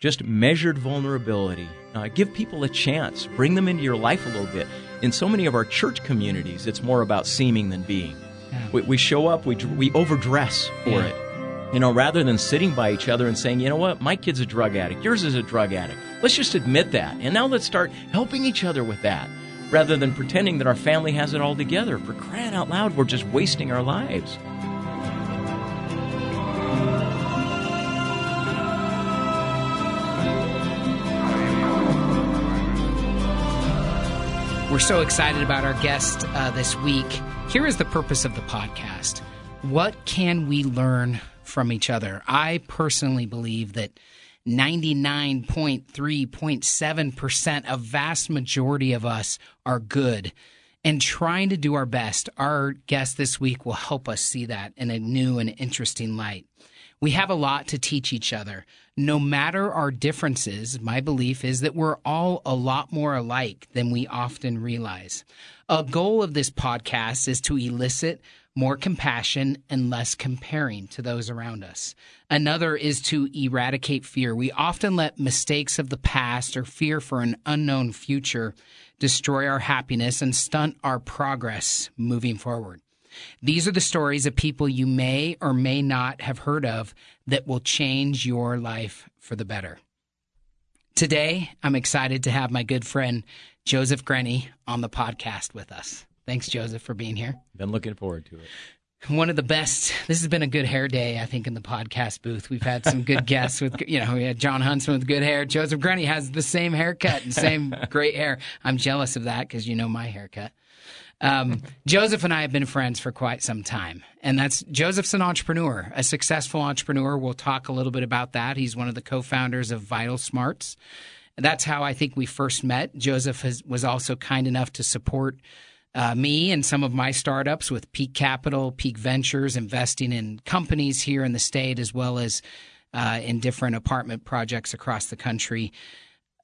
just measured vulnerability. Uh, give people a chance. Bring them into your life a little bit. In so many of our church communities, it's more about seeming than being. Yeah. We, we, show up, we, we overdress for yeah. it. You know, rather than sitting by each other and saying, you know what, my kid's a drug addict, yours is a drug addict. Let's just admit that. And now let's start helping each other with that rather than pretending that our family has it all together. For crying out loud, we're just wasting our lives. So excited about our guest uh, this week. Here is the purpose of the podcast What can we learn from each other? I personally believe that 99.3.7%, a vast majority of us are good and trying to do our best. Our guest this week will help us see that in a new and interesting light. We have a lot to teach each other. No matter our differences, my belief is that we're all a lot more alike than we often realize. A goal of this podcast is to elicit more compassion and less comparing to those around us. Another is to eradicate fear. We often let mistakes of the past or fear for an unknown future destroy our happiness and stunt our progress moving forward. These are the stories of people you may or may not have heard of that will change your life for the better. Today, I'm excited to have my good friend Joseph Grenny on the podcast with us. Thanks, Joseph, for being here. Been looking forward to it. One of the best. This has been a good hair day, I think, in the podcast booth. We've had some good guests with, you know, we had Jon Huntsman with good hair. Joseph Grenny has the same haircut and same great hair. I'm jealous of that because you know my haircut. Um, Joseph and I have been friends for quite some time, and that's Joseph's an entrepreneur, a successful entrepreneur. We'll talk a little bit about that. He's one of the co-founders of Vital Smarts. That's how I think we first met. Joseph has, was also kind enough to support uh, me and some of my startups with Peak Capital, Peak Ventures, investing in companies here in the state as well as uh, in different apartment projects across the country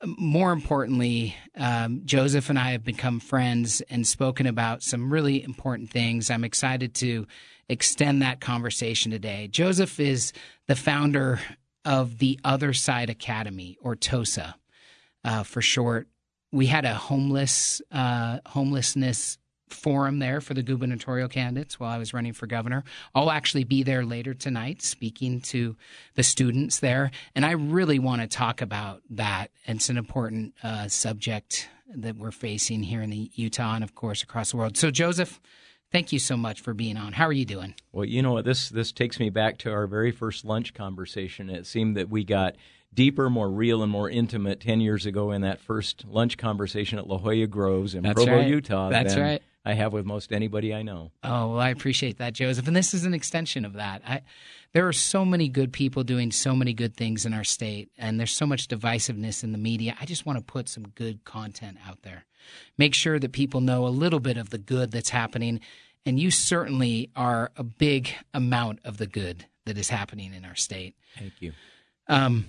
more importantly, um, Joseph and I have become friends and spoken about some really important things. I'm excited to extend that conversation today. Joseph is the founder of the Other Side Academy, or TOSA uh, for short. We had a homeless uh, homelessness forum there for the gubernatorial candidates while I was running for governor. I'll actually be there later tonight speaking to the students there. And I really want to talk about that. It's an important uh, subject that we're facing here in the Utah and, of course, across the world. So, Joseph, thank you so much for being on. How are you doing? Well, you know what? This, this takes me back to our very first lunch conversation. It seemed that we got deeper, more real, and more intimate 10 years ago in that first lunch conversation at La Jolla Groves in That's Provo, right. Utah. That's right. I have with most anybody I know. Oh, well, I appreciate that, Joseph. And this is an extension of that. I, there are so many good people doing so many good things in our state, and there's so much divisiveness in the media. I just want to put some good content out there. Make sure that people know a little bit of the good that's happening. And you certainly are a big amount of the good that is happening in our state. Thank you. Um,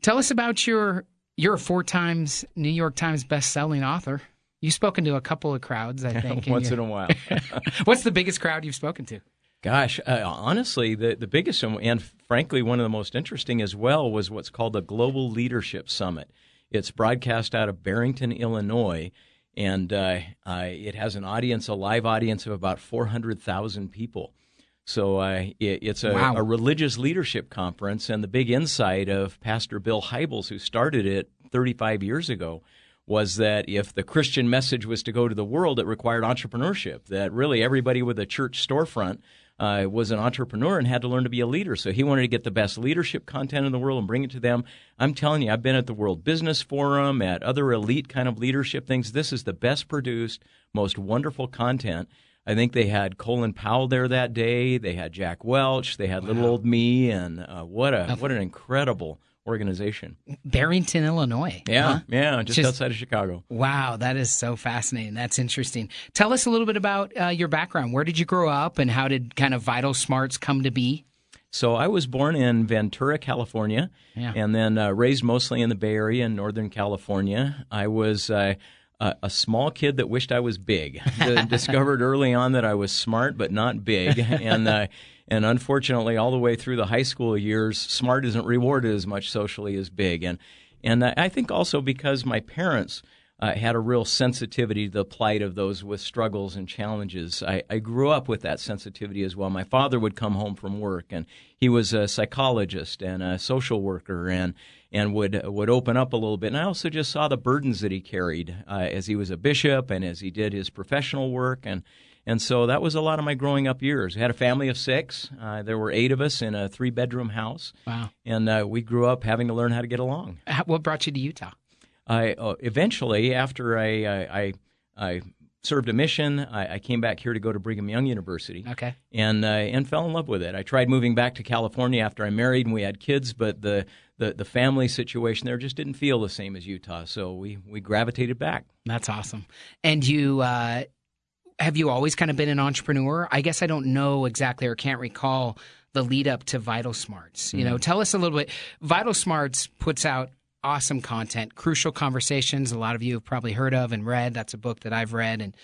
tell us about your. You're a four times New York Times best-selling author. You've spoken to a couple of crowds, I think. Once in, in a while. What's the biggest crowd you've spoken to? Gosh, uh, honestly, the, the biggest and frankly one of the most interesting as well was what's called the Global Leadership Summit. It's broadcast out of Barrington, Illinois, and uh, uh, it has an audience, a live audience of about 400,000 people. So uh, it, it's a, wow. a, religious leadership conference, and the big insight of Pastor Bill Hybels, who started it 35 years ago, was that if the Christian message was to go to the world, it required entrepreneurship. That really everybody with a church storefront uh, was an entrepreneur and had to learn to be a leader. So he wanted to get the best leadership content in the world and bring it to them. I'm telling you, I've been at the World Business Forum, at other elite kind of leadership things. This is the best produced, most wonderful content. I think they had Colin Powell there that day. They had Jack Welch. They had wow. little old me, and uh, what a what an incredible organization. Barrington, Illinois. Yeah, huh? yeah, just, just, outside of Chicago. Wow, that is so fascinating. That's interesting. Tell us a little bit about uh, your background. Where did you grow up, and how did kind of Vital Smarts come to be? So I was born in Ventura, California, yeah. and then uh, raised mostly in the Bay Area in Northern California. I was uh, a, a small kid that wished I was big. discovered early on that I was smart but not big, and uh, and unfortunately, all the way through the high school years, smart isn't rewarded as much socially as big. And and I think also because my parents uh, had a real sensitivity to the plight of those with struggles and challenges. I, I, grew up with that sensitivity as well. My father would come home from work, and he was a psychologist and a social worker, and and would would open up a little bit. And I also just saw the burdens that he carried uh, as he was a bishop and as he did his professional work, and and so that was a lot of my growing up years. We had a family of six. Uh, there were eight of us in a three bedroom house. Wow! And uh, we grew up having to learn how to get along. What brought you to Utah? I uh, eventually, after I, I, I served a mission. I, I, came back here to go to Brigham Young University. Okay. And uh, and fell in love with it. I tried moving back to California after I married and we had kids, but the, the, the family situation there just didn't feel the same as Utah. So we, we gravitated back. That's awesome. And you uh, have you always kind of been an entrepreneur? I guess I don't know exactly or can't recall the lead up to Vital Smarts. You know, tell us a little bit. Vital Smarts puts out awesome content, crucial conversations. A lot of you have probably heard of and read. That's a book that I've read and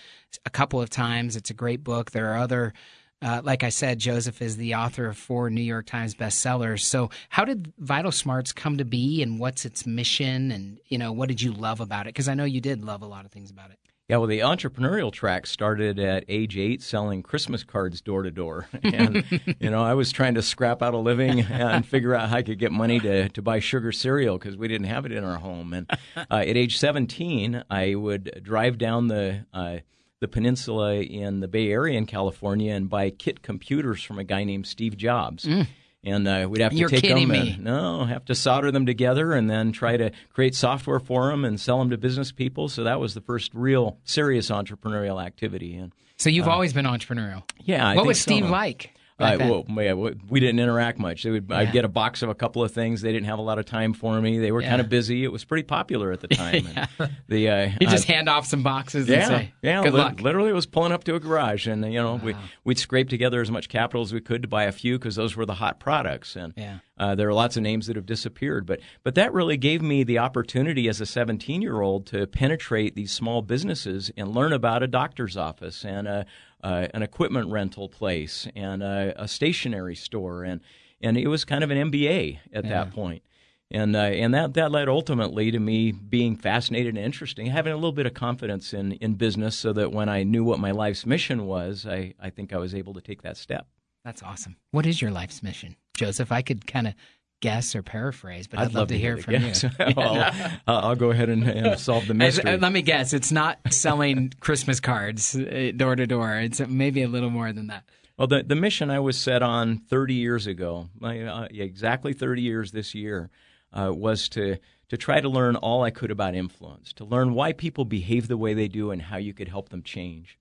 a couple of times. It's a great book. There are other, uh, like I said, Joseph is the author of four New York Times bestsellers. So, how did Vital Smarts come to be, and what's its mission, and you know, what did you love about it? Because I know you did love a lot of things about it. Yeah, well, the entrepreneurial track started at age eight selling Christmas cards door to door. And, you know, I was trying to scrap out a living and figure out how I could get money to, to buy sugar cereal because we didn't have it in our home. And uh, at age 17, I would drive down the, uh, the peninsula in the Bay Area in California and buy kit computers from a guy named Steve Jobs. Mm and uh, we'd have to You're take them me. and no, have to solder them together and then try to create software for them and sell them to business people. So that was the first real serious entrepreneurial activity. And so you've uh, always been entrepreneurial. Yeah. I what was Steve so. like? Uh, well, yeah, we didn't interact much. Would, yeah. I'd get a box of a couple of things. They didn't have a lot of time for me. They were yeah. kind of busy. It was pretty popular at the time. yeah. The uh, you just uh, hand off some boxes. Yeah, say, yeah. Good li- luck. Literally, it was pulling up to a garage, and you know, wow. we we'd scrape together as much capital as we could to buy a few because those were the hot products. And yeah. Uh, there are lots of names that have disappeared, but but that really gave me the opportunity as a 17 year old to penetrate these small businesses and learn about a doctor's office and a uh, an equipment rental place and a, a, stationery store, and and it was kind of an MBA at yeah. that point. And uh, and that that led ultimately to me being fascinated and interesting, having a little bit of confidence in in business, so that when I knew what my life's mission was, I I think I was able to take that step. That's awesome. What is your life's mission, Joseph? I could kind of guess or paraphrase, but I'd, I'd love, to hear from you. well, I'll go ahead and, and solve the mystery. Let me guess. It's not selling Christmas cards uh, door to door. It's maybe a little more than that. Well, the, the mission I was set on 30 years ago, uh, exactly 30 years this year, uh, was to to try to learn all I could about influence, to learn why people behave the way they do and how you could help them change.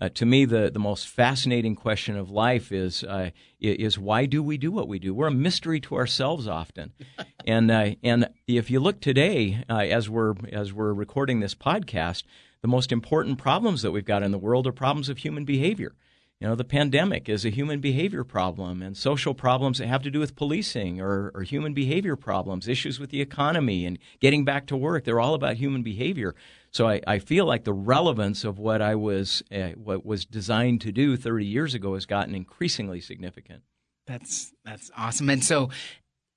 Uh, to me, the, the most fascinating question of life is uh, is why do we do what we do? We're a mystery to ourselves often, and uh, and if you look today, uh, as we're as we're recording this podcast, the most important problems that we've got in the world are problems of human behavior. You know, the pandemic is a human behavior problem, and social problems that have to do with policing or, or human behavior problems, issues with the economy and getting back to work. They're all about human behavior. So I, I feel like the relevance of what I was uh, what was designed to do 30 years ago has gotten increasingly significant. That's that's awesome. And so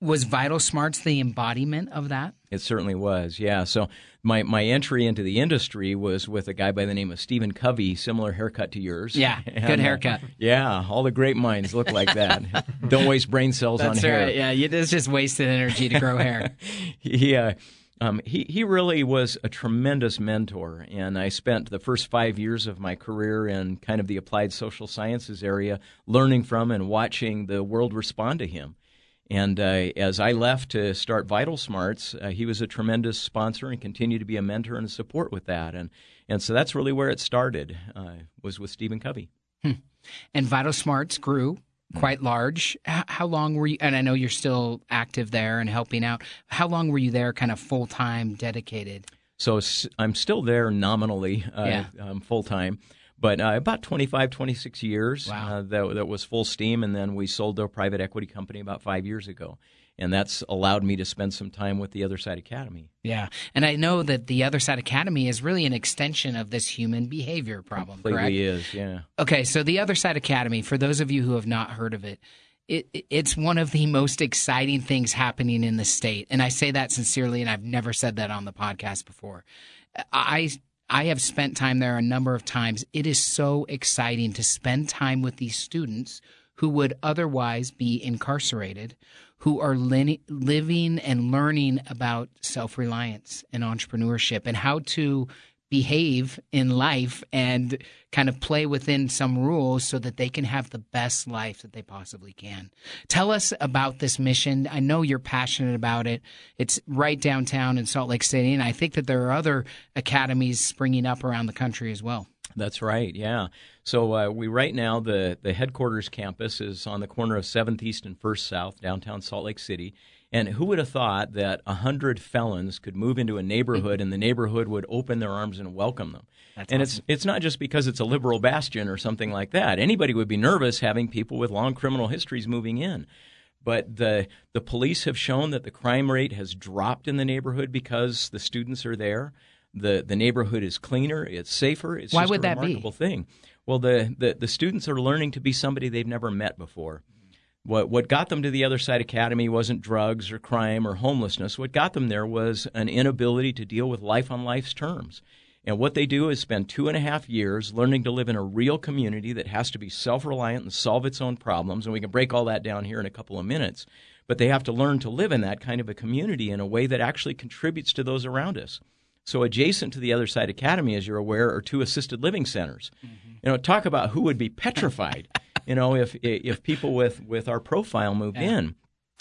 was Vital Smarts the embodiment of that? It certainly was, yeah. So my, my entry into the industry was with a guy by the name of Stephen Covey, similar haircut to yours. Yeah, and, good uh, haircut. Uh, yeah, all the great minds look like that. Don't waste brain cells That's on right. hair. Yeah, it's just wasted energy to grow hair. he, uh, um, he he really was a tremendous mentor, and I spent the first five years of my career in kind of the applied social sciences area, learning from and watching the world respond to him. And uh, as I left to start Vital Smarts, uh, he was a tremendous sponsor and continued to be a mentor and support with that. And and so that's really where it started. Uh, was with Stephen Covey. Hmm. And Vital Smarts grew quite large. How long were you? And I know you're still active there and helping out. How long were you there, kind of full time, dedicated? So I'm still there nominally, uh, yeah. um, full time, but uh, about 25, 26 years. Wow. Uh, that, that was full steam, and then we sold to a private equity company about five years ago. And that's allowed me to spend some time with the Other Side Academy. Yeah, and I know that the Other Side Academy is really an extension of this human behavior problem. Completely correct? is, yeah. Okay, so the Other Side Academy, for those of you who have not heard of it, it, it's one of the most exciting things happening in the state, and I say that sincerely, and I've never said that on the podcast before. I I have spent time there a number of times. It is so exciting to spend time with these students who would otherwise be incarcerated, who are li- living and learning about self reliance and entrepreneurship and how to behave in life and kind of play within some rules so that they can have the best life that they possibly can. Tell us about this mission. I know you're passionate about it. It's right downtown in Salt Lake City, and I think that there are other academies springing up around the country as well. That's right. Yeah. So uh, we right now the the headquarters campus is on the corner of Seventh East and First South, downtown Salt Lake City. And who would have thought that a hundred felons could move into a neighborhood and the neighborhood would open their arms and welcome them? That's and awesome. it's it's not just because it's a liberal bastion or something like that. Anybody would be nervous having people with long criminal histories moving in. But the the police have shown that the crime rate has dropped in the neighborhood because the students are there. The the neighborhood is cleaner, it's safer. It's Why just would a that be? remarkable thing. Well, the, the the students are learning to be somebody they've never met before. What what got them to the other side academy wasn't drugs or crime or homelessness. What got them there was an inability to deal with life on life's terms. And what they do is spend two and a half years learning to live in a real community that has to be self reliant and solve its own problems. And we can break all that down here in a couple of minutes. But they have to learn to live in that kind of a community in a way that actually contributes to those around us. So adjacent to the Other Side Academy, as you're aware, are two assisted living centers. Mm-hmm. You know, talk about who would be petrified. you know, if if people with with our profile moved Yeah. in.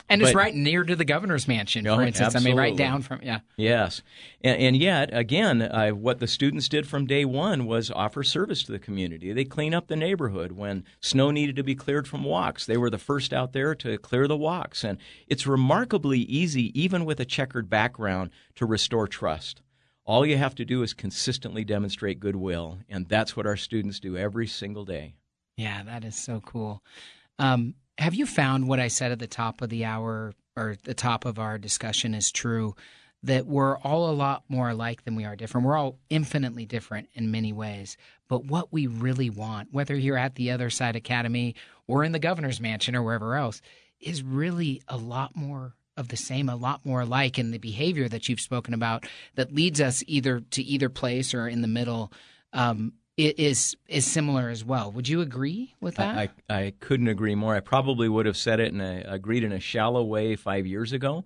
And it's right near to the governor's mansion, Oh, for instance. I mean, right down from, yeah. Yes, and, and yet again, uh, what the students did from day one was offer service to the community. They clean up the neighborhood when snow needed to be cleared from walks. They were the first out there to clear the walks, and it's remarkably easy, even with a checkered background, to restore trust. All you have to do is consistently demonstrate goodwill, and that's what our students do every single day. Yeah, that is so cool. Um, have you found what I said at the top of the hour or the top of our discussion is true? That we're all a lot more alike than we are different. We're all infinitely different in many ways. But what we really want, whether you're at the Other Side Academy or in the governor's mansion or wherever else, is really a lot more of the same, a lot more alike in the behavior that you've spoken about that leads us either to either place or in the middle. Um, is is similar as well. Would you agree with that? I, I, I couldn't agree more. I probably would have said it and agreed in a shallow way five years ago.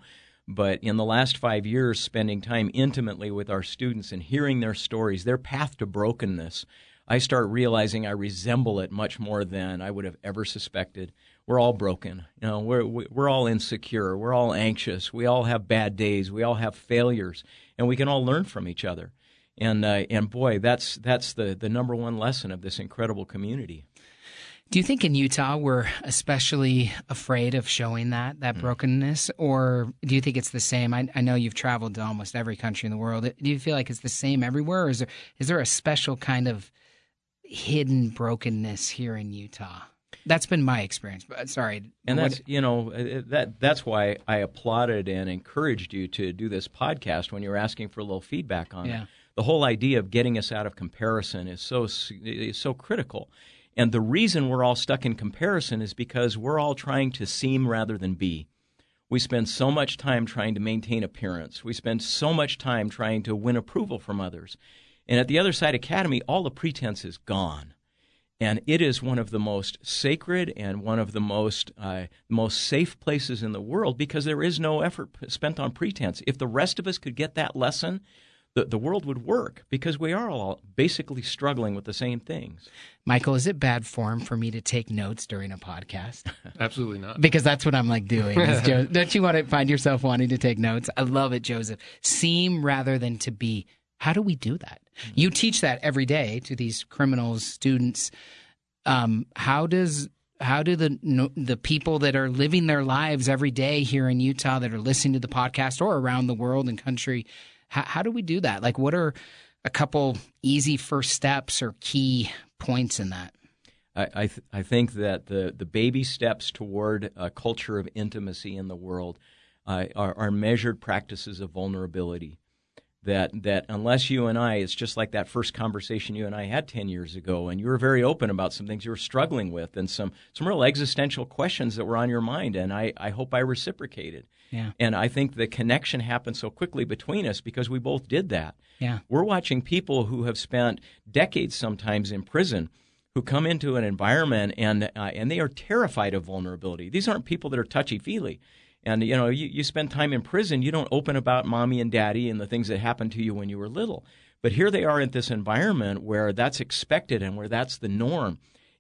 But in the last five years, spending time intimately with our students and hearing their stories, their path to brokenness, I start realizing I resemble it much more than I would have ever suspected. We're all broken. You know, we're we're all insecure. We're all anxious. We all have bad days. We all have failures, and we can all learn from each other. And uh, and boy, that's that's the the number one lesson of this incredible community. Do you think in Utah we're especially afraid of showing that that brokenness, or do you think it's the same? I, I know you've traveled to almost every country in the world. Do you feel like it's the same everywhere, or is there is there a special kind of hidden brokenness here in Utah? That's been my experience. But sorry, And that's you know uh, that that's why I applauded and encouraged you to do this podcast when you were asking for a little feedback on Yeah. it. The whole idea of getting us out of comparison is so is so critical. And the reason we're all stuck in comparison is because we're all trying to seem rather than be. We spend so much time trying to maintain appearance. We spend so much time trying to win approval from others. And at the Other Side Academy, all the pretense is gone and it is one of the most sacred and one of the most uh, most safe places in the world because there is no effort spent on pretense. If the rest of us could get that lesson, the, the world would work because we are all basically struggling with the same things. Michael, is it bad form for me to take notes during a podcast? Absolutely not. because that's what I'm like doing. is Jo- don't you want to find yourself wanting to take notes? I love it, Joseph. Seem rather than to be. How do we do that? You teach that every day to these criminals, students. Um, how does how do the the people that are living their lives every day here in Utah that are listening to the podcast or around the world and country, how, how do we do that? Like, what are a couple easy first steps or key points in that? I, I, th- I think that the, the baby steps toward a culture of intimacy in the world uh, are, are measured practices of vulnerability that that unless you and I, it's just like that first conversation you and I had ten years ago, and you were very open about some things you were struggling with and some some real existential questions that were on your mind, and I I hope I reciprocated. Yeah. And I think the connection happened so quickly between us because we both did that. Yeah. We're watching people who have spent decades sometimes in prison who come into an environment and uh, and they are terrified of vulnerability. These aren't people that are touchy feely. And you know, you, you spend time in prison, you don't open about mommy and daddy and the things that happened to you when you were little. But here they are in this environment where that's expected and where that's the norm.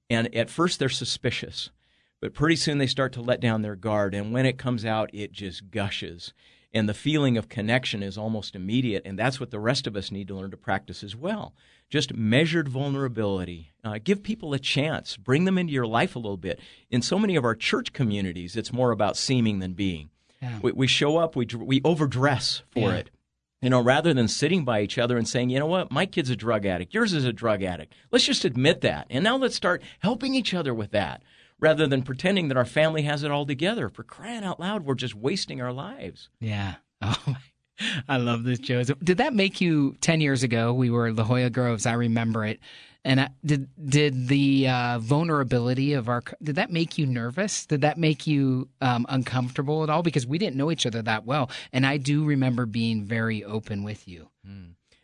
And at first they're suspicious, but pretty soon they start to let down their guard. And when it comes out, it just gushes. And the feeling of connection is almost immediate. And that's what the rest of us need to learn to practice as well. Just measured vulnerability. Uh, give people a chance. Bring them into your life a little bit. In so many of our church communities, it's more about seeming than being. Yeah. We, we show up, we, we overdress for Yeah. it. You know, rather than sitting by each other and saying, you know what, my kid's a drug addict, yours is a drug addict. Let's just admit that. And now let's start helping each other with that rather than pretending that our family has it all together. For crying out loud, we're just wasting our lives. Yeah. Oh my. I love this, Joseph. Did that make you ten years ago? We were La Jolla Groves. I remember it. And I, did did the uh, vulnerability of our did that make you nervous? Did that make you um, uncomfortable at all? Because we didn't know each other that well, and I do remember being very open with you.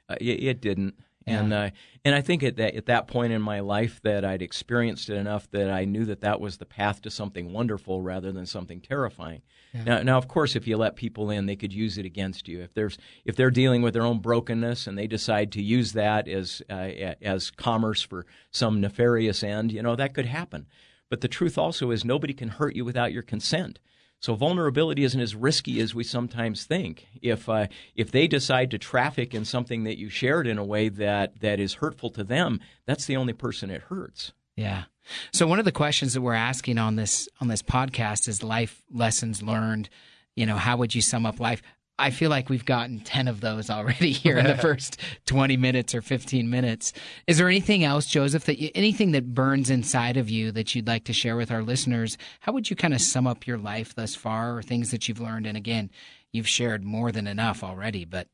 Uh, it, it didn't. And uh, and I think at that at that point in my life that I'd experienced it enough that I knew that that was the path to something wonderful rather than something terrifying. Now, now of course, if you let people in, they could use it against you. If there's if they're dealing with their own brokenness and they decide to use that as uh, as commerce for some nefarious end, you know that could happen. But the truth also is nobody can hurt you without your consent. So vulnerability isn't as risky as we sometimes think. If uh, if they decide to traffic in something that you shared in a way that that is hurtful to them, that's the only person it hurts. Yeah. So one of the questions that we're asking on this on this podcast is life lessons learned. You know, how would you sum up life? I feel like we've gotten 10 of those already here in the first 20 minutes or 15 minutes. Is there anything else, Joseph, that you, anything that burns inside of you that you'd like to share with our listeners? How would you kind of sum up your life thus far or things that you've learned? And again, you've shared more than enough already, but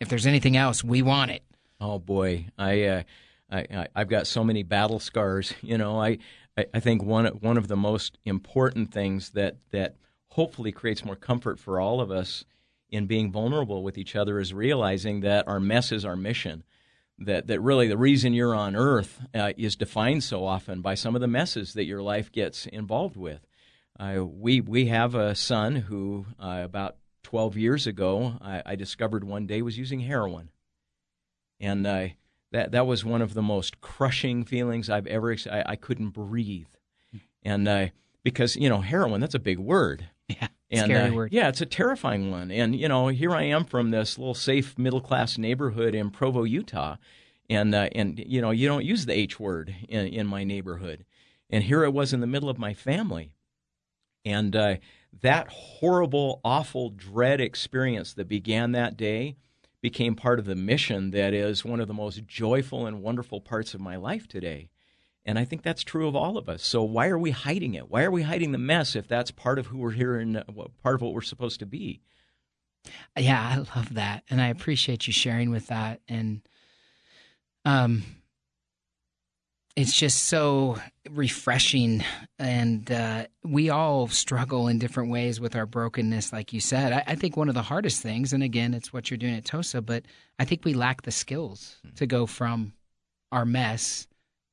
if there's anything else, we want it. Oh boy, I, uh, I, I I've got so many battle scars. You know, I, I I think one one of the most important things that that hopefully creates more comfort for all of us in being vulnerable with each other is realizing that our mess is our mission. That that really the reason you're on Earth uh, is defined so often by some of the messes that your life gets involved with. Uh, we we have a son who uh, about 12 years ago I, I discovered one day was using heroin, and uh, that that was one of the most crushing feelings I've ever. I, I couldn't breathe, and uh, because you know heroin that's a big word. Yeah. And, Scary uh, word. Yeah, it's a terrifying one. And you know, here I am from this little safe middle class neighborhood in Provo, Utah, and uh, and you know, you don't use the H word in, in my neighborhood, and here it was in the middle of my family, and uh, that horrible, awful, dread experience that began that day became part of the mission that is one of the most joyful and wonderful parts of my life today. And I think that's true of all of us. So why are we hiding it? Why are we hiding the mess if that's part of who we're here and part of what we're supposed to be? Yeah, I love that, and I appreciate you sharing with that. And um, it's just so refreshing, and uh, we all struggle in different ways with our brokenness, like you said. I, I think one of the hardest things, and again, it's what you're doing at Tosa, but I think we lack the skills to go from our mess,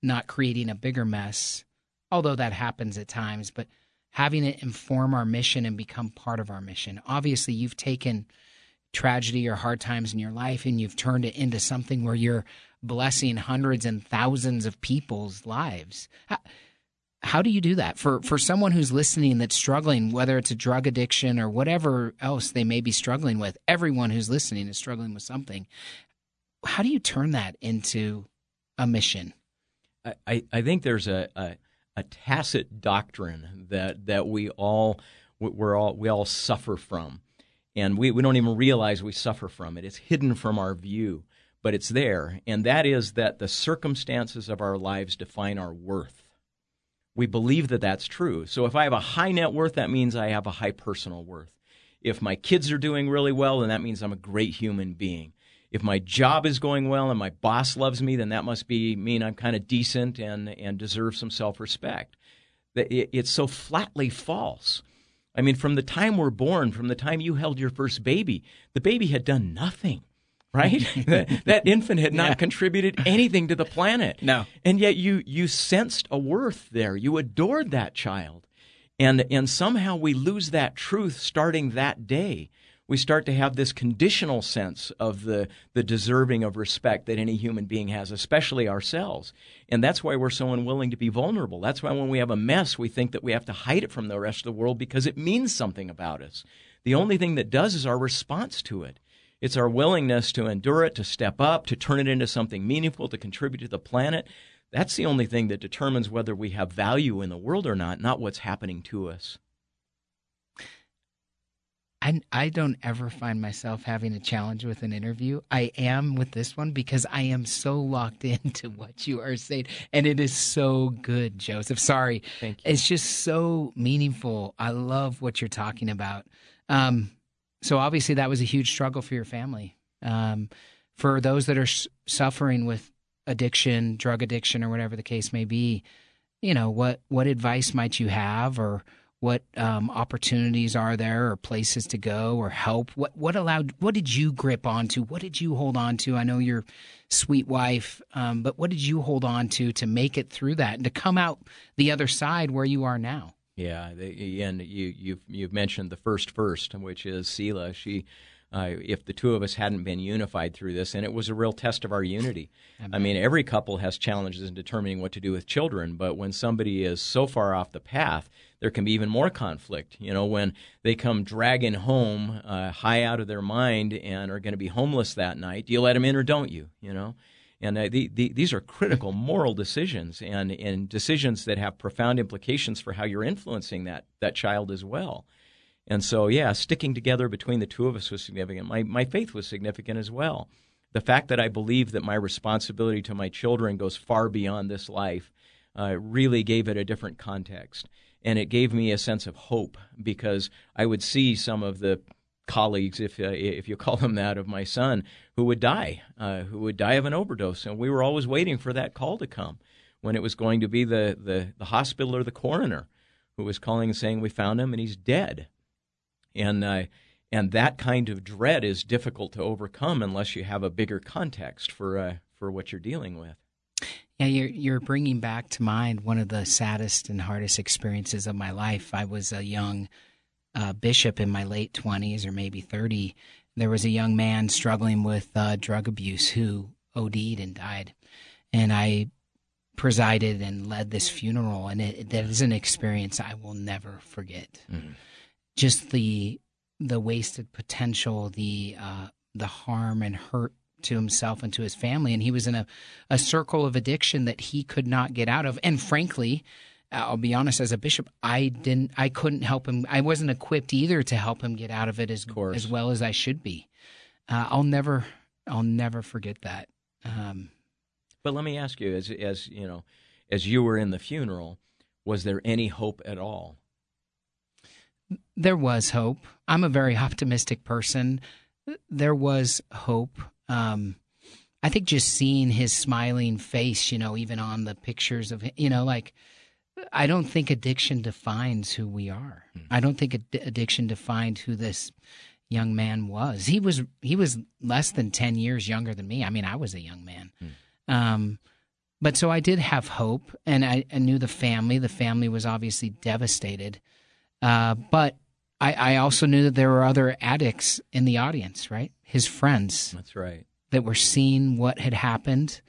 not creating a bigger mess, although that happens at times, but having it inform our mission and become part of our mission. Obviously, you've taken tragedy or hard times in your life and you've turned it into something where you're blessing hundreds and thousands of people's lives. How, how do you do that for for someone who's listening that's struggling whether it's a drug addiction or whatever else they may be struggling with everyone who's listening is struggling with something how do you turn that into a mission I, I, think there's a, a, a tacit doctrine that, that we all we're all we all suffer from, and we, we don't even realize we suffer from it. It's hidden from our view, but it's there, and that is that the circumstances of our lives define our worth. We believe that that's true. So if I have a high net worth, that means I have a high personal worth. If my kids are doing really well, then that means I'm a great human being. If my job is going well and my boss loves me, then that must be mean I'm kind of decent and and deserve some self-respect. It's so flatly false. I mean, from the time we're born, from the time you held your first baby, the baby had done nothing right? that, that, infant had not yeah. contributed anything to the planet. No. And yet you you sensed a worth there. You adored that child. And and somehow we lose that truth starting that day. We start to have this conditional sense of the, the deserving of respect that any human being has, especially ourselves. And that's why we're so unwilling to be vulnerable. That's why when we have a mess, we think that we have to hide it from the rest of the world because it means something about us. The only thing that does is our response to it. It's our willingness to endure it, to step up, to turn it into something meaningful, to contribute to the planet. That's the only thing that determines whether we have value in the world or not, not what's happening to us. I, I don't ever find myself having a challenge with an interview. I am with this one because I am so locked into what you are saying. And it is so good, Joseph. Sorry. Thank you. It's just so meaningful. I love what you're talking about. Um, so obviously that was a huge struggle for your family. Um, for those that are s- suffering with addiction, drug addiction, or whatever the case may be, you know what what advice might you have, or what um, opportunities are there, or places to go, or help? What what allowed? What did you grip onto? What did you hold on to? I know your sweet wife, um, but what did you hold on to to make it through that and to come out the other side where you are now? Yeah, and you, you've you've mentioned the first first, which is Celia. She, uh, if the two of us hadn't been unified through this, and it was a real test of our unity. I mean, every couple has challenges in determining what to do with children, but when somebody is so far off the path, there can be even more conflict. You know, when they come dragging home uh, high out of their mind and are going to be homeless that night, do you let them in or don't you? You know. And uh, the, the, these are critical moral decisions and, and decisions that have profound implications for how you're influencing that, that child as well. And so, yeah, sticking together between the two of us was significant. My, my faith was significant as well. The fact that I believe that my responsibility to my children goes far beyond this life uh, really gave it a different context. And it gave me a sense of hope because I would see some of the colleagues, if uh, if you call them that, of my son, who would die, uh, who would die of an overdose, and we were always waiting for that call to come, when it was going to be the the, the hospital or the coroner who was calling and saying we found him and he's dead, and uh, and that kind of dread is difficult to overcome unless you have a bigger context for uh, for what you're dealing with. Yeah, you're you're bringing back to mind one of the saddest and hardest experiences of my life. I was a young uh, bishop in my late 20s or maybe 30, there was a young man struggling with uh, drug abuse who OD'd and died. And I presided and led this funeral, and it, that is an experience I will never forget. Mm-hmm. Just the the wasted potential, the uh, the harm and hurt to himself and to his family, and he was in a, a circle of addiction that he could not get out of. And frankly, I'll be honest, as a bishop, I didn't, I couldn't help him. I wasn't equipped either to help him get out of it as of as well as I should be. Uh, I'll never, I'll never forget that. Um, but let me ask you, as as you know, as you were in the funeral, was there any hope at all? There was hope. I'm a very optimistic person. There was hope. Um, I think just seeing his smiling face, you know, even on the pictures of, him, you know, like I don't think addiction defines who we are. Mm. I don't think ad- addiction defined who this young man was. He was he was less than ten years younger than me. I mean, I was a young man. Mm. Um, but so I did have hope, and I, I, knew the family. The family was obviously devastated, uh, but I, I also knew that there were other addicts in the audience. Right, his friends. That's right. That were seeing what had happened,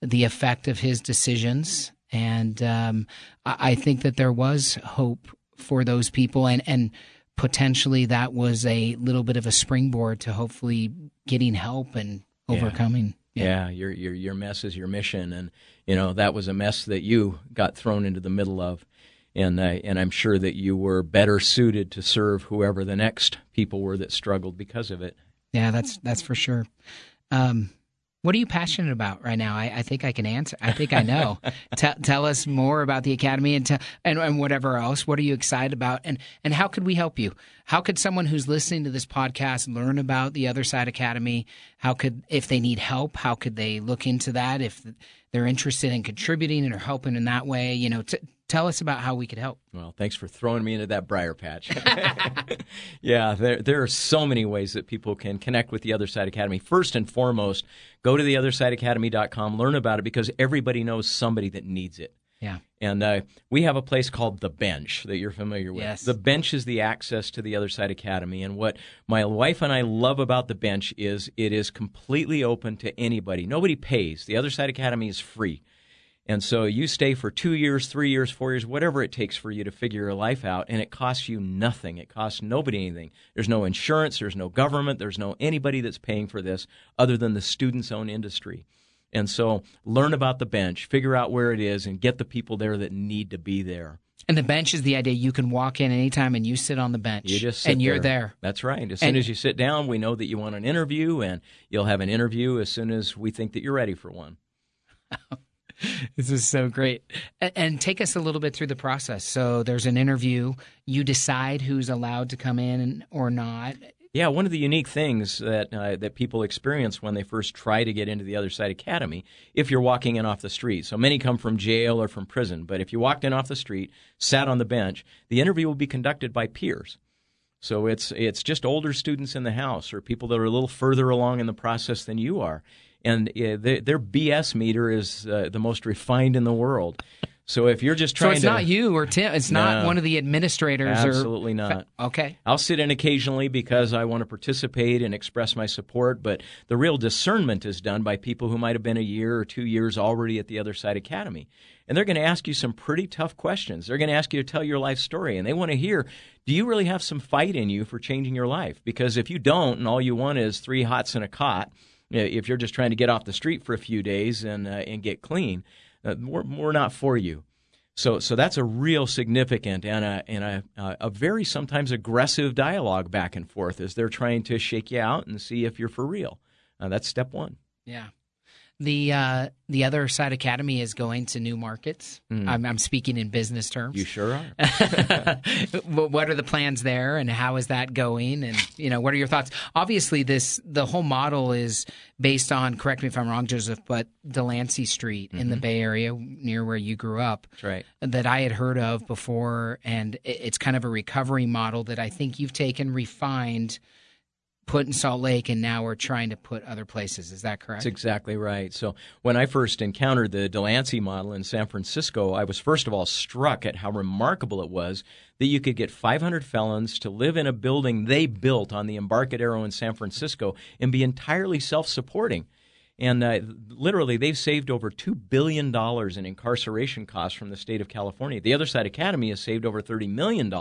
the effect of his decisions, and um, I think that there was hope for those people, and and potentially that was a little bit of a springboard to hopefully getting help and overcoming. Yeah. yeah, your your your mess is your mission, and you know that was a mess that you got thrown into the middle of, and uh, and I'm sure that you were better suited to serve whoever the next people were that struggled because of it. Yeah, that's that's for sure. Um, What are you passionate about right now? I, I think I can answer. I think I know. tell, tell us more about the academy and, te- and and whatever else. What are you excited about? And and how could we help you? How could someone who's listening to this podcast learn about the Other Side Academy? How could if they need help? How could they look into that if they're interested in contributing and are helping in that way? You know, t- tell us about how we could help. Well, thanks for throwing me into that briar patch. yeah, there, there are so many ways that people can connect with the Other Side Academy. First and foremost, go to theothersideacademy.com, learn about it because everybody knows somebody that needs it. Yeah. And uh, we have a place called The Bench that you're familiar with. Yes. The Bench is the access to the Other Side Academy. And what my wife and I love about The Bench is it is completely open to anybody. Nobody pays. The Other Side Academy is free. And so you stay for two years, three years, four years, whatever it takes for you to figure your life out, and it costs you nothing. It costs nobody anything. There's no insurance, there's no government, there's no anybody that's paying for this other than the student's own industry. And so learn about the bench, figure out where it is, and get the people there that need to be there. And the bench is the idea you can walk in anytime and you sit on the bench. You just sit and you're there. there. That's right. As soon as you sit down, we know that you want an interview, and you'll have an interview as soon as we think that you're ready for one. This is so great. And, take us a little bit through the process. So there's an interview. You decide who's allowed to come in or not. Yeah, one of the unique things that uh, that people experience when they first try to get into the Other Side Academy, if you're walking in off the street, so many come from jail or from prison, but if you walked in off the street, sat on the bench, the interview will be conducted by peers. So it's it's just older students in the house or people that are a little further along in the process than you are, and uh, their, their BS meter is uh, the most refined in the world. So if you're just trying, So it's to, not you or Tim. It's not one of the administrators or absolutely not. Okay. I'll sit in occasionally because I want to participate and express my support, but the real discernment is done by people who might have been a year or two years already at the Other Side Academy. And they're going to ask you some pretty tough questions. They're going to ask you to tell your life story, and they want to hear do you really have some fight in you for changing your life? Because if you don't, and all you want is three hots and a cot, if you're just trying to get off the street for a few days and, uh, and get clean, uh, we're, we're not for you. So, so that's a real significant and a and a, a very sometimes aggressive dialogue back and forth as they're trying to shake you out and see if you're for real. Uh, that's step one. Yeah. The uh, the other side academy is going to new markets. I'm, I'm speaking in business terms. You sure are. What are the plans there, and how is that going? And you know, what are your thoughts? Obviously, this the whole model is based on. Correct me if I'm wrong, Joseph, but Delancey Street in the Mm-hmm. Bay Area, near where you grew up, That's right. that I had heard of before, and it's kind of a recovery model that I think you've taken, refined, put in Salt Lake, and now we're trying to put other places. Is that correct? That's exactly right. So when I first encountered the Delancey model in San Francisco, I was first of all struck at how remarkable it was that you could get 500 felons to live in a building they built on the Embarcadero in San Francisco and be entirely self-supporting. And uh, literally, they've saved over $2 billion in incarceration costs from the state of California. The Other Side Academy has saved over $30 million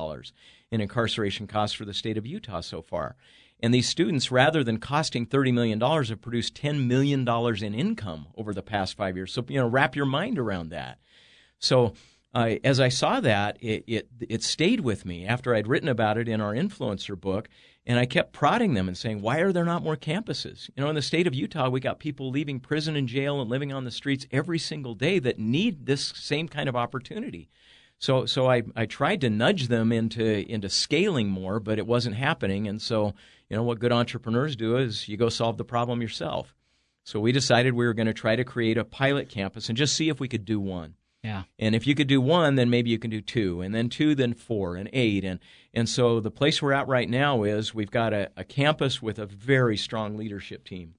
in incarceration costs for the state of Utah so far. And these students, rather than costing $30 million, have produced $10 million in income over the past five years. So, you know, wrap your mind around that. So, uh, as I saw that, it, it it stayed with me after I'd written about it in our influencer book, and I kept prodding them and saying, "Why are there not more campuses?" You know, in the state of Utah, we got people leaving prison and jail and living on the streets every single day that need this same kind of opportunity. So, so I, I tried to nudge them into into scaling more, but it wasn't happening. And so, you know, what good entrepreneurs do is you go solve the problem yourself. So we decided we were going to try to create a pilot campus and just see if we could do one. yeah. And if you could do one, then maybe you can do two, and then two, then four, and eight. And, and so the place we're at right now is we've got a, a campus with a very strong leadership team.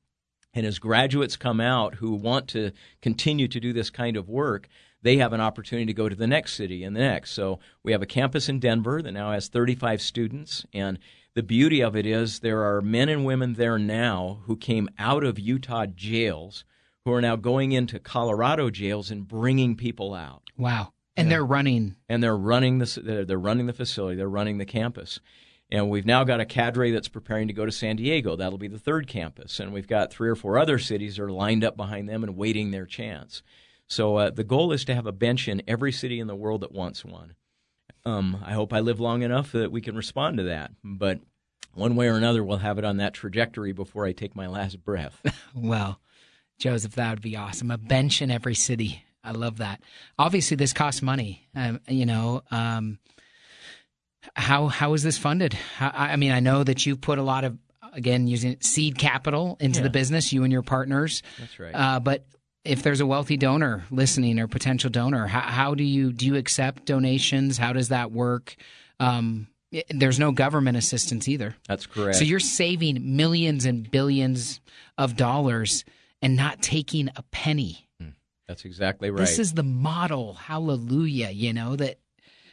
And as graduates come out who want to continue to do this kind of work, they have an opportunity to go to the next city and the next. So we have a campus in Denver that now has 35 students. And the beauty of it is there are men and women there now who came out of Utah jails who are now going into Colorado jails and bringing people out. Wow. And they're running. and they're running they're they're running the facility. They're running the campus. And we've now got a cadre that's preparing to go to San Diego. That'll be the third campus. And we've got three or four other cities that are lined up behind them and waiting their chance. So uh, the goal is to have a bench in every city in the world that wants one um, I hope I live long enough that we can respond to that but one way or another we'll have it on that trajectory before I take my last breath Well, Joseph, that would be awesome. A bench in every city. I love that. Obviously, this costs money. Um, you know, um, how how is this funded? How, I mean, I know that you put a lot of again using seed capital into Yeah. the business, you and your partners. That's right. Uh, but if there's a wealthy donor listening or potential donor, how, how do you do you accept donations? How does that work? Um, there's no government assistance either. That's correct. So you're saving millions and billions of dollars and not taking a penny. That's exactly right. This is the model. Hallelujah. You know that.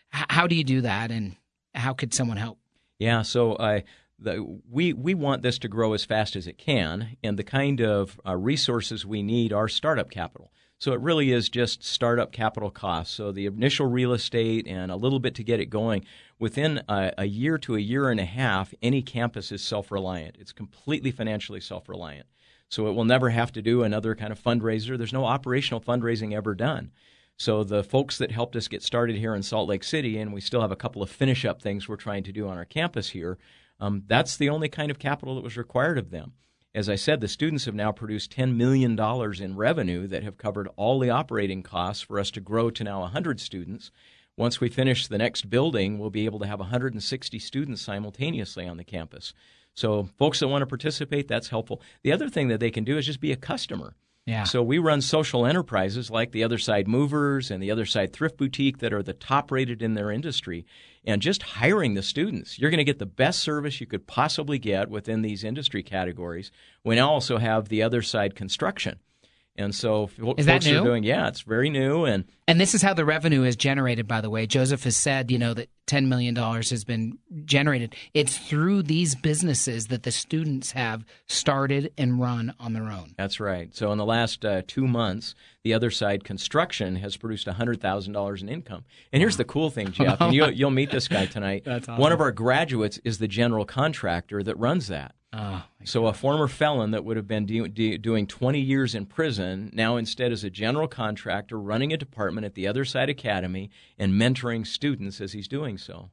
How do you do that, and how could someone help? Yeah, so I the, we we want this to grow as fast as it can, and the kind of uh, resources we need are startup capital. So it really is just startup capital costs. So the initial real estate and a little bit to get it going. Within a, a year to a year and a half, any campus is self-reliant. It's completely financially self-reliant. So it will never have to do another kind of fundraiser. There's no operational fundraising ever done. So the folks that helped us get started here in Salt Lake City, and we still have a couple of finish up things we're trying to do on our campus here, um, that's the only kind of capital that was required of them. As I said, the students have now produced $10 million in revenue that have covered all the operating costs for us to grow to now 100 students. Once we finish the next building, we'll be able to have 160 students simultaneously on the campus. So, folks that want to participate, that's helpful. The other thing that they can do is just be a customer. Yeah. So we run social enterprises like the Other Side Movers and the Other Side Thrift Boutique that are the top rated in their industry. And just hiring the students, you're going to get the best service you could possibly get within these industry categories. We now also have the Other Side Construction. And so Is that new? are doing, yeah, it's very new. And And this is how the revenue is generated, by the way. Joseph has said, you know, that $10 million has been generated. It's through these businesses that the students have started and run on their own. That's right. So in the last uh, two months, the other side construction has produced $100,000 in income. And here's the cool thing, Jeff, and you'll, you'll meet this guy tonight. That's One of our graduates is the general contractor that runs that. Oh, So a former felon that would have been do, do, doing 20 years in prison now instead is a general contractor running a department at the Other Side Academy and mentoring students as he's doing so.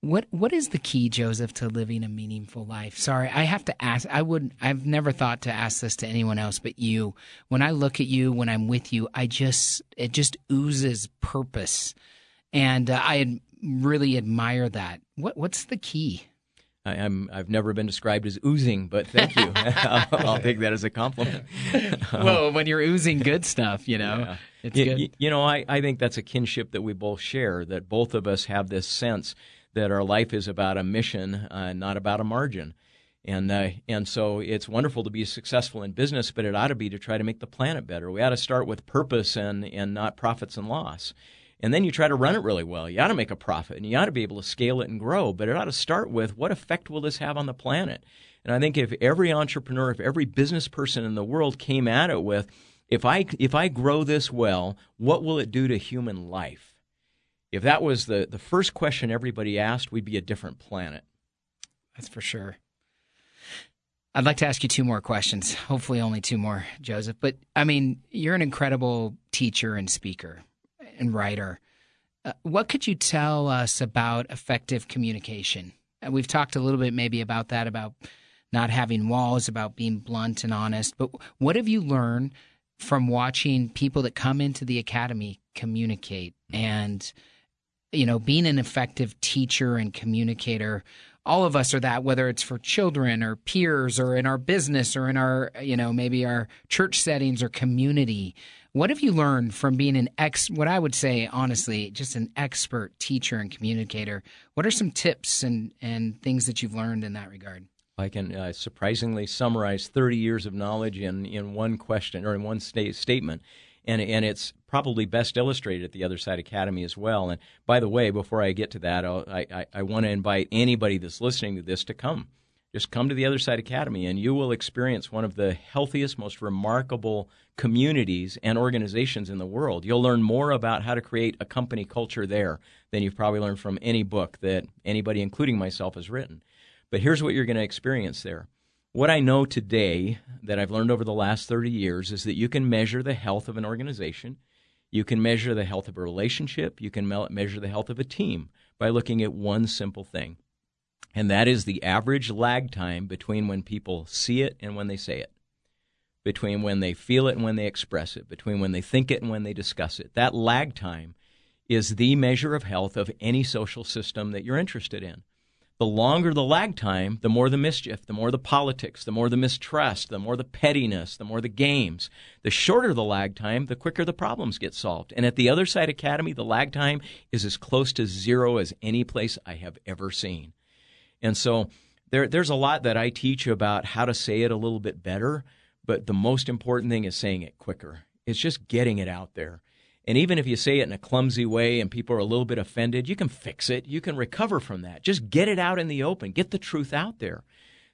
What what is the key, Joseph, to living a meaningful life? Sorry, I have to ask. I would. I've never thought to ask this to anyone else but you. When I look at you, when I'm with you, I just it just oozes purpose, and uh, I really admire that. What what's the key? I, I'm I've never been described as oozing, but thank you. I'll, I'll take that as a compliment. well, when you're oozing good stuff, you know, Yeah. it's Y- good. You know, I, I think that's a kinship that we both share, that both of us have this sense that our life is about a mission, uh, not about a margin. And, uh, and so it's wonderful to be successful in business, but it ought to be to try to make the planet better. We ought to start with purpose and, and not profits and loss. And then you try to run it really well. You ought to make a profit and you ought to be able to scale it and grow, but it ought to start with what effect will this have on the planet? And I think if every entrepreneur, if every business person in the world came at it with, if I if I grow this well, what will it do to human life? If that was the, the first question everybody asked, we'd be a different planet. That's for sure. I'd like to ask you two more questions. Hopefully, only two more, Joseph. But I mean, you're an incredible teacher and speaker and writer. Uh, what could you tell us about effective communication? Uh, we've talked a little bit maybe about that, about not having walls, about being blunt and honest. But what have you learned from watching people that come into the academy communicate and you know, being an effective teacher and communicator, all of us are that, whether it's for children or peers or in our business or in our, you know, maybe our church settings or community. What have you learned from being an ex, what I would say, honestly, just an expert teacher and communicator? What are some tips and, and things that you've learned in that regard? I can uh, surprisingly summarize 30 years of knowledge in, in one question or in one sta- statement. And, and it's probably best illustrated at the Other Side Academy as well. And by the way, before I get to that, I'll, I, I, I want to invite anybody that's listening to this to come. Just come to the Other Side Academy, and you will experience one of the healthiest, most remarkable communities and organizations in the world. You'll learn more about how to create a company culture there than you've probably learned from any book that anybody, including myself, has written. But here's what you're going to experience there. What I know today that I've learned over the last 30 years is that you can measure the health of an organization. You can measure the health of a relationship. You can measure the health of a team by looking at one simple thing. And that is the average lag time between when people see it and when they say it. between when they feel it and when they express it, between when they think it and when they discuss it. That lag time is the measure of health of any social system that you're interested in. The longer the lag time, the more the mischief, the more the politics, the more the mistrust, the more the pettiness, the more the games. The shorter the lag time, the quicker the problems get solved. And at the Other Side Academy, the lag time is as close to zero as any place I have ever seen. And so there, there's a lot that I teach about how to say it a little bit better, but the most important thing is saying it quicker. It's just getting it out there. And even if you say it in a clumsy way and people are a little bit offended, you can fix it. You can recover from that. Just get it out in the open. Get the truth out there.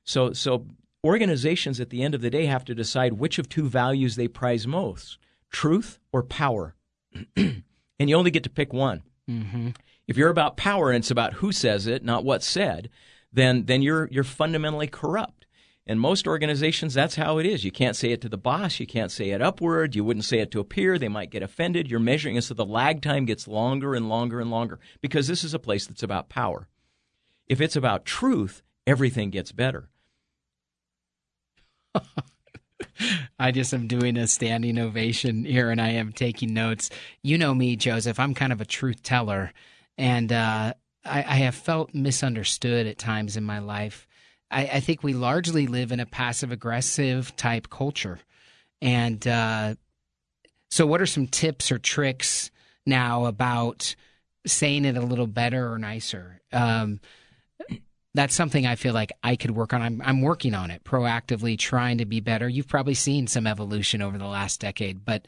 So so organizations at the end of the day have to decide which of two values they prize most, truth or power. and you only get to pick one. Mm-hmm. If you're about power and it's about who says it, not what's said, then then you're you're fundamentally corrupt. In most organizations, that's how it is. You can't say it to the boss. You can't say it upward. You wouldn't say it to a peer. They might get offended. You're measuring it so the lag time gets longer and longer and longer because this is a place that's about power. If it's about truth, everything gets better. I just am doing a standing ovation here and I am taking notes. You know me, Joseph. I'm kind of a truth teller. And uh, I, I have felt misunderstood at times in my life. I, I think we largely live in a passive aggressive type culture. And uh, so, what are some tips or tricks now about saying it a little better or nicer? Um, that's something I feel like I could work on. I'm, I'm working on it proactively, trying to be better. You've probably seen some evolution over the last decade, but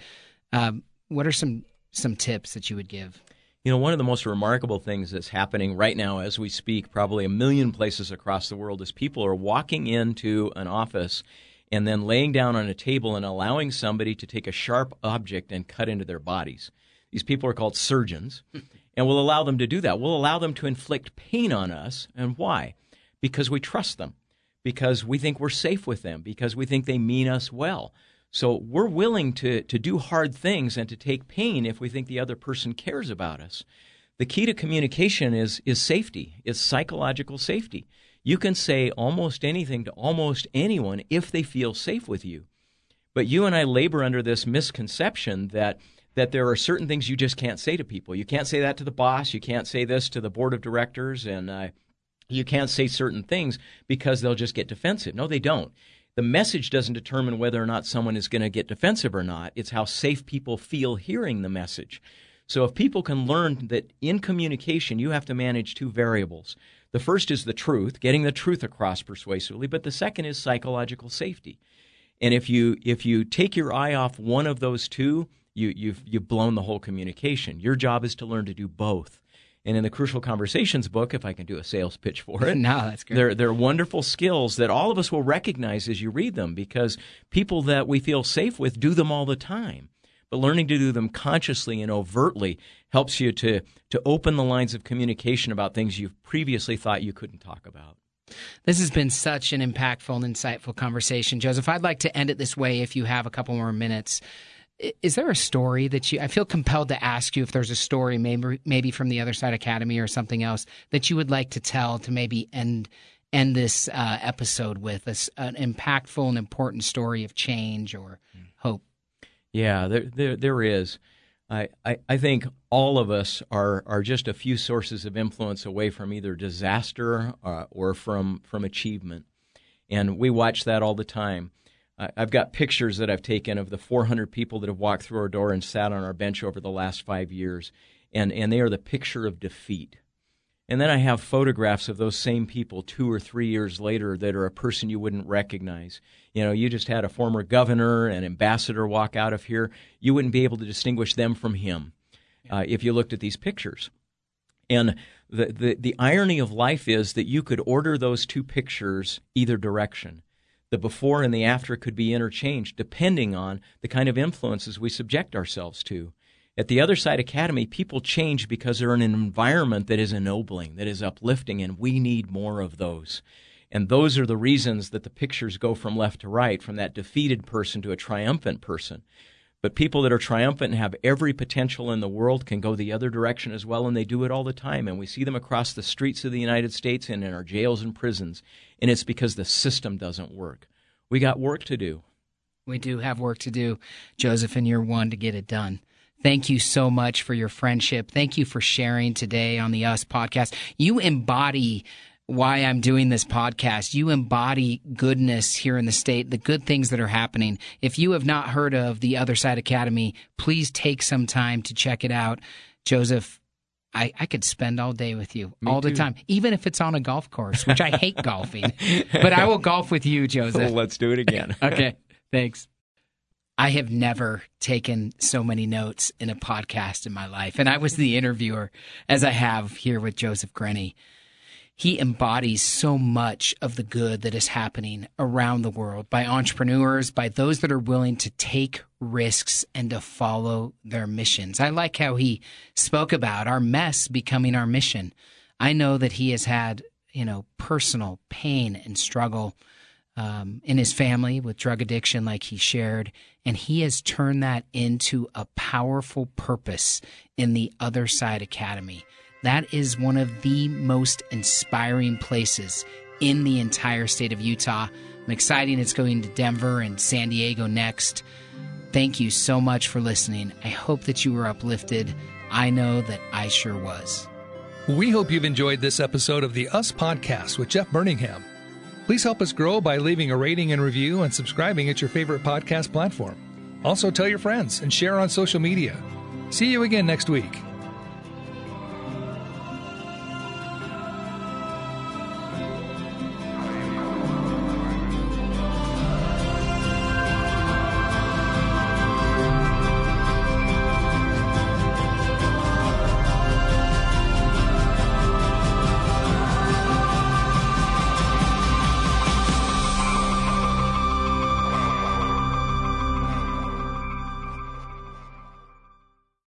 um, what are some some tips that you would give? You know, one of the most remarkable things that's happening right now as we speak, probably a million places across the world, is people are walking into an office and then laying down on a table and allowing somebody to take a sharp object and cut into their bodies. These people are called surgeons, and we'll allow them to do that. We'll allow them to inflict pain on us. And why? Because we trust them, because we think we're safe with them, because we think they mean us well. So we're willing to, to do hard things and to take pain if we think the other person cares about us. The key to communication is, is safety, it's psychological safety. You can say almost anything to almost anyone if they feel safe with you. But you and I labor under this misconception that that there are certain things you just can't say to people. You can't say that to the boss. You can't say this to the board of directors, and uh, you can't say certain things because they'll just get defensive. No, they don't the message doesn't determine whether or not someone is going to get defensive or not. It's how safe people feel hearing the message. So if people can learn that in communication you have to manage two variables. The first is the truth, getting the truth across persuasively, but the second is psychological safety. And if you if you take your eye off one of those two, you you've you've blown the whole communication. Your job is to learn to do both. And in the Crucial Conversations book, if I can do a sales pitch for it, no, that's great. They're, they're wonderful skills that all of us will recognize as you read them because people that we feel safe with do them all the time. But learning to do them consciously and overtly helps you to, to open the lines of communication about things you've previously thought you couldn't talk about. This has been such an impactful and insightful conversation. Joseph, I'd like to end it this way if you have a couple more minutes is there a story that you? I feel compelled to ask you if there's a story, maybe maybe from the Other Side Academy or something else that you would like to tell to maybe end end this uh, episode with a, an impactful and important story of change or hope. Yeah, there there, there is. I, I, think all of us are, are just a few sources of influence away from either disaster uh, or from, from achievement. And we watch that all the time. I've got pictures that I've taken of the 400 people that have walked through our door and sat on our bench over the last five years, and, and they are the picture of defeat. And then I have photographs of those same people two or three years later that are a person you wouldn't recognize. You know, you just had a former governor and ambassador walk out of here. You wouldn't be able to distinguish them from him uh, if you looked at these pictures. And the, the, the irony of life is that you could order those two pictures either direction the before and the after could be interchanged depending on the kind of influences we subject ourselves to. At the Other Side Academy, people change because they're in an environment that is ennobling, that is uplifting, and we need more of those. And those are the reasons that the pictures go from left to right, from that defeated person to a triumphant person. But people that are triumphant and have every potential in the world can go the other direction as well, and they do it all the time. And we see them across the streets of the United States and in our jails and prisons and it's because the system doesn't work. We got work to do. We do have work to do, Joseph, and you're one to get it done. Thank you so much for your friendship. Thank you for sharing today on the Us podcast. You embody why I'm doing this podcast. You embody goodness here in the state, the good things that are happening. If you have not heard of the Other Side Academy, please take some time to check it out. Joseph, I, I could spend all day with you Me all the too. time, even if it's on a golf course, which I hate golfing, but I will golf with you, Joseph. Let's do it again. okay. Thanks. I have never taken so many notes in a podcast in my life. And I was the interviewer, as I have here with Joseph Grenny. He embodies so much of the good that is happening around the world by entrepreneurs, by those that are willing to take risks and to follow their missions. I like how he spoke about our mess becoming our mission. I know that he has had, you know, personal pain and struggle um, in his family with drug addiction, like he shared, and he has turned that into a powerful purpose in the Other Side Academy. That is one of the most inspiring places in the entire state of Utah. I'm excited it's going to Denver and San Diego next. Thank you so much for listening. I hope that you were uplifted. I know that I sure was. We hope you've enjoyed this episode of the Us Podcast with Jeff Birmingham. Please help us grow by leaving a rating and review and subscribing at your favorite podcast platform. Also, tell your friends and share on social media. See you again next week.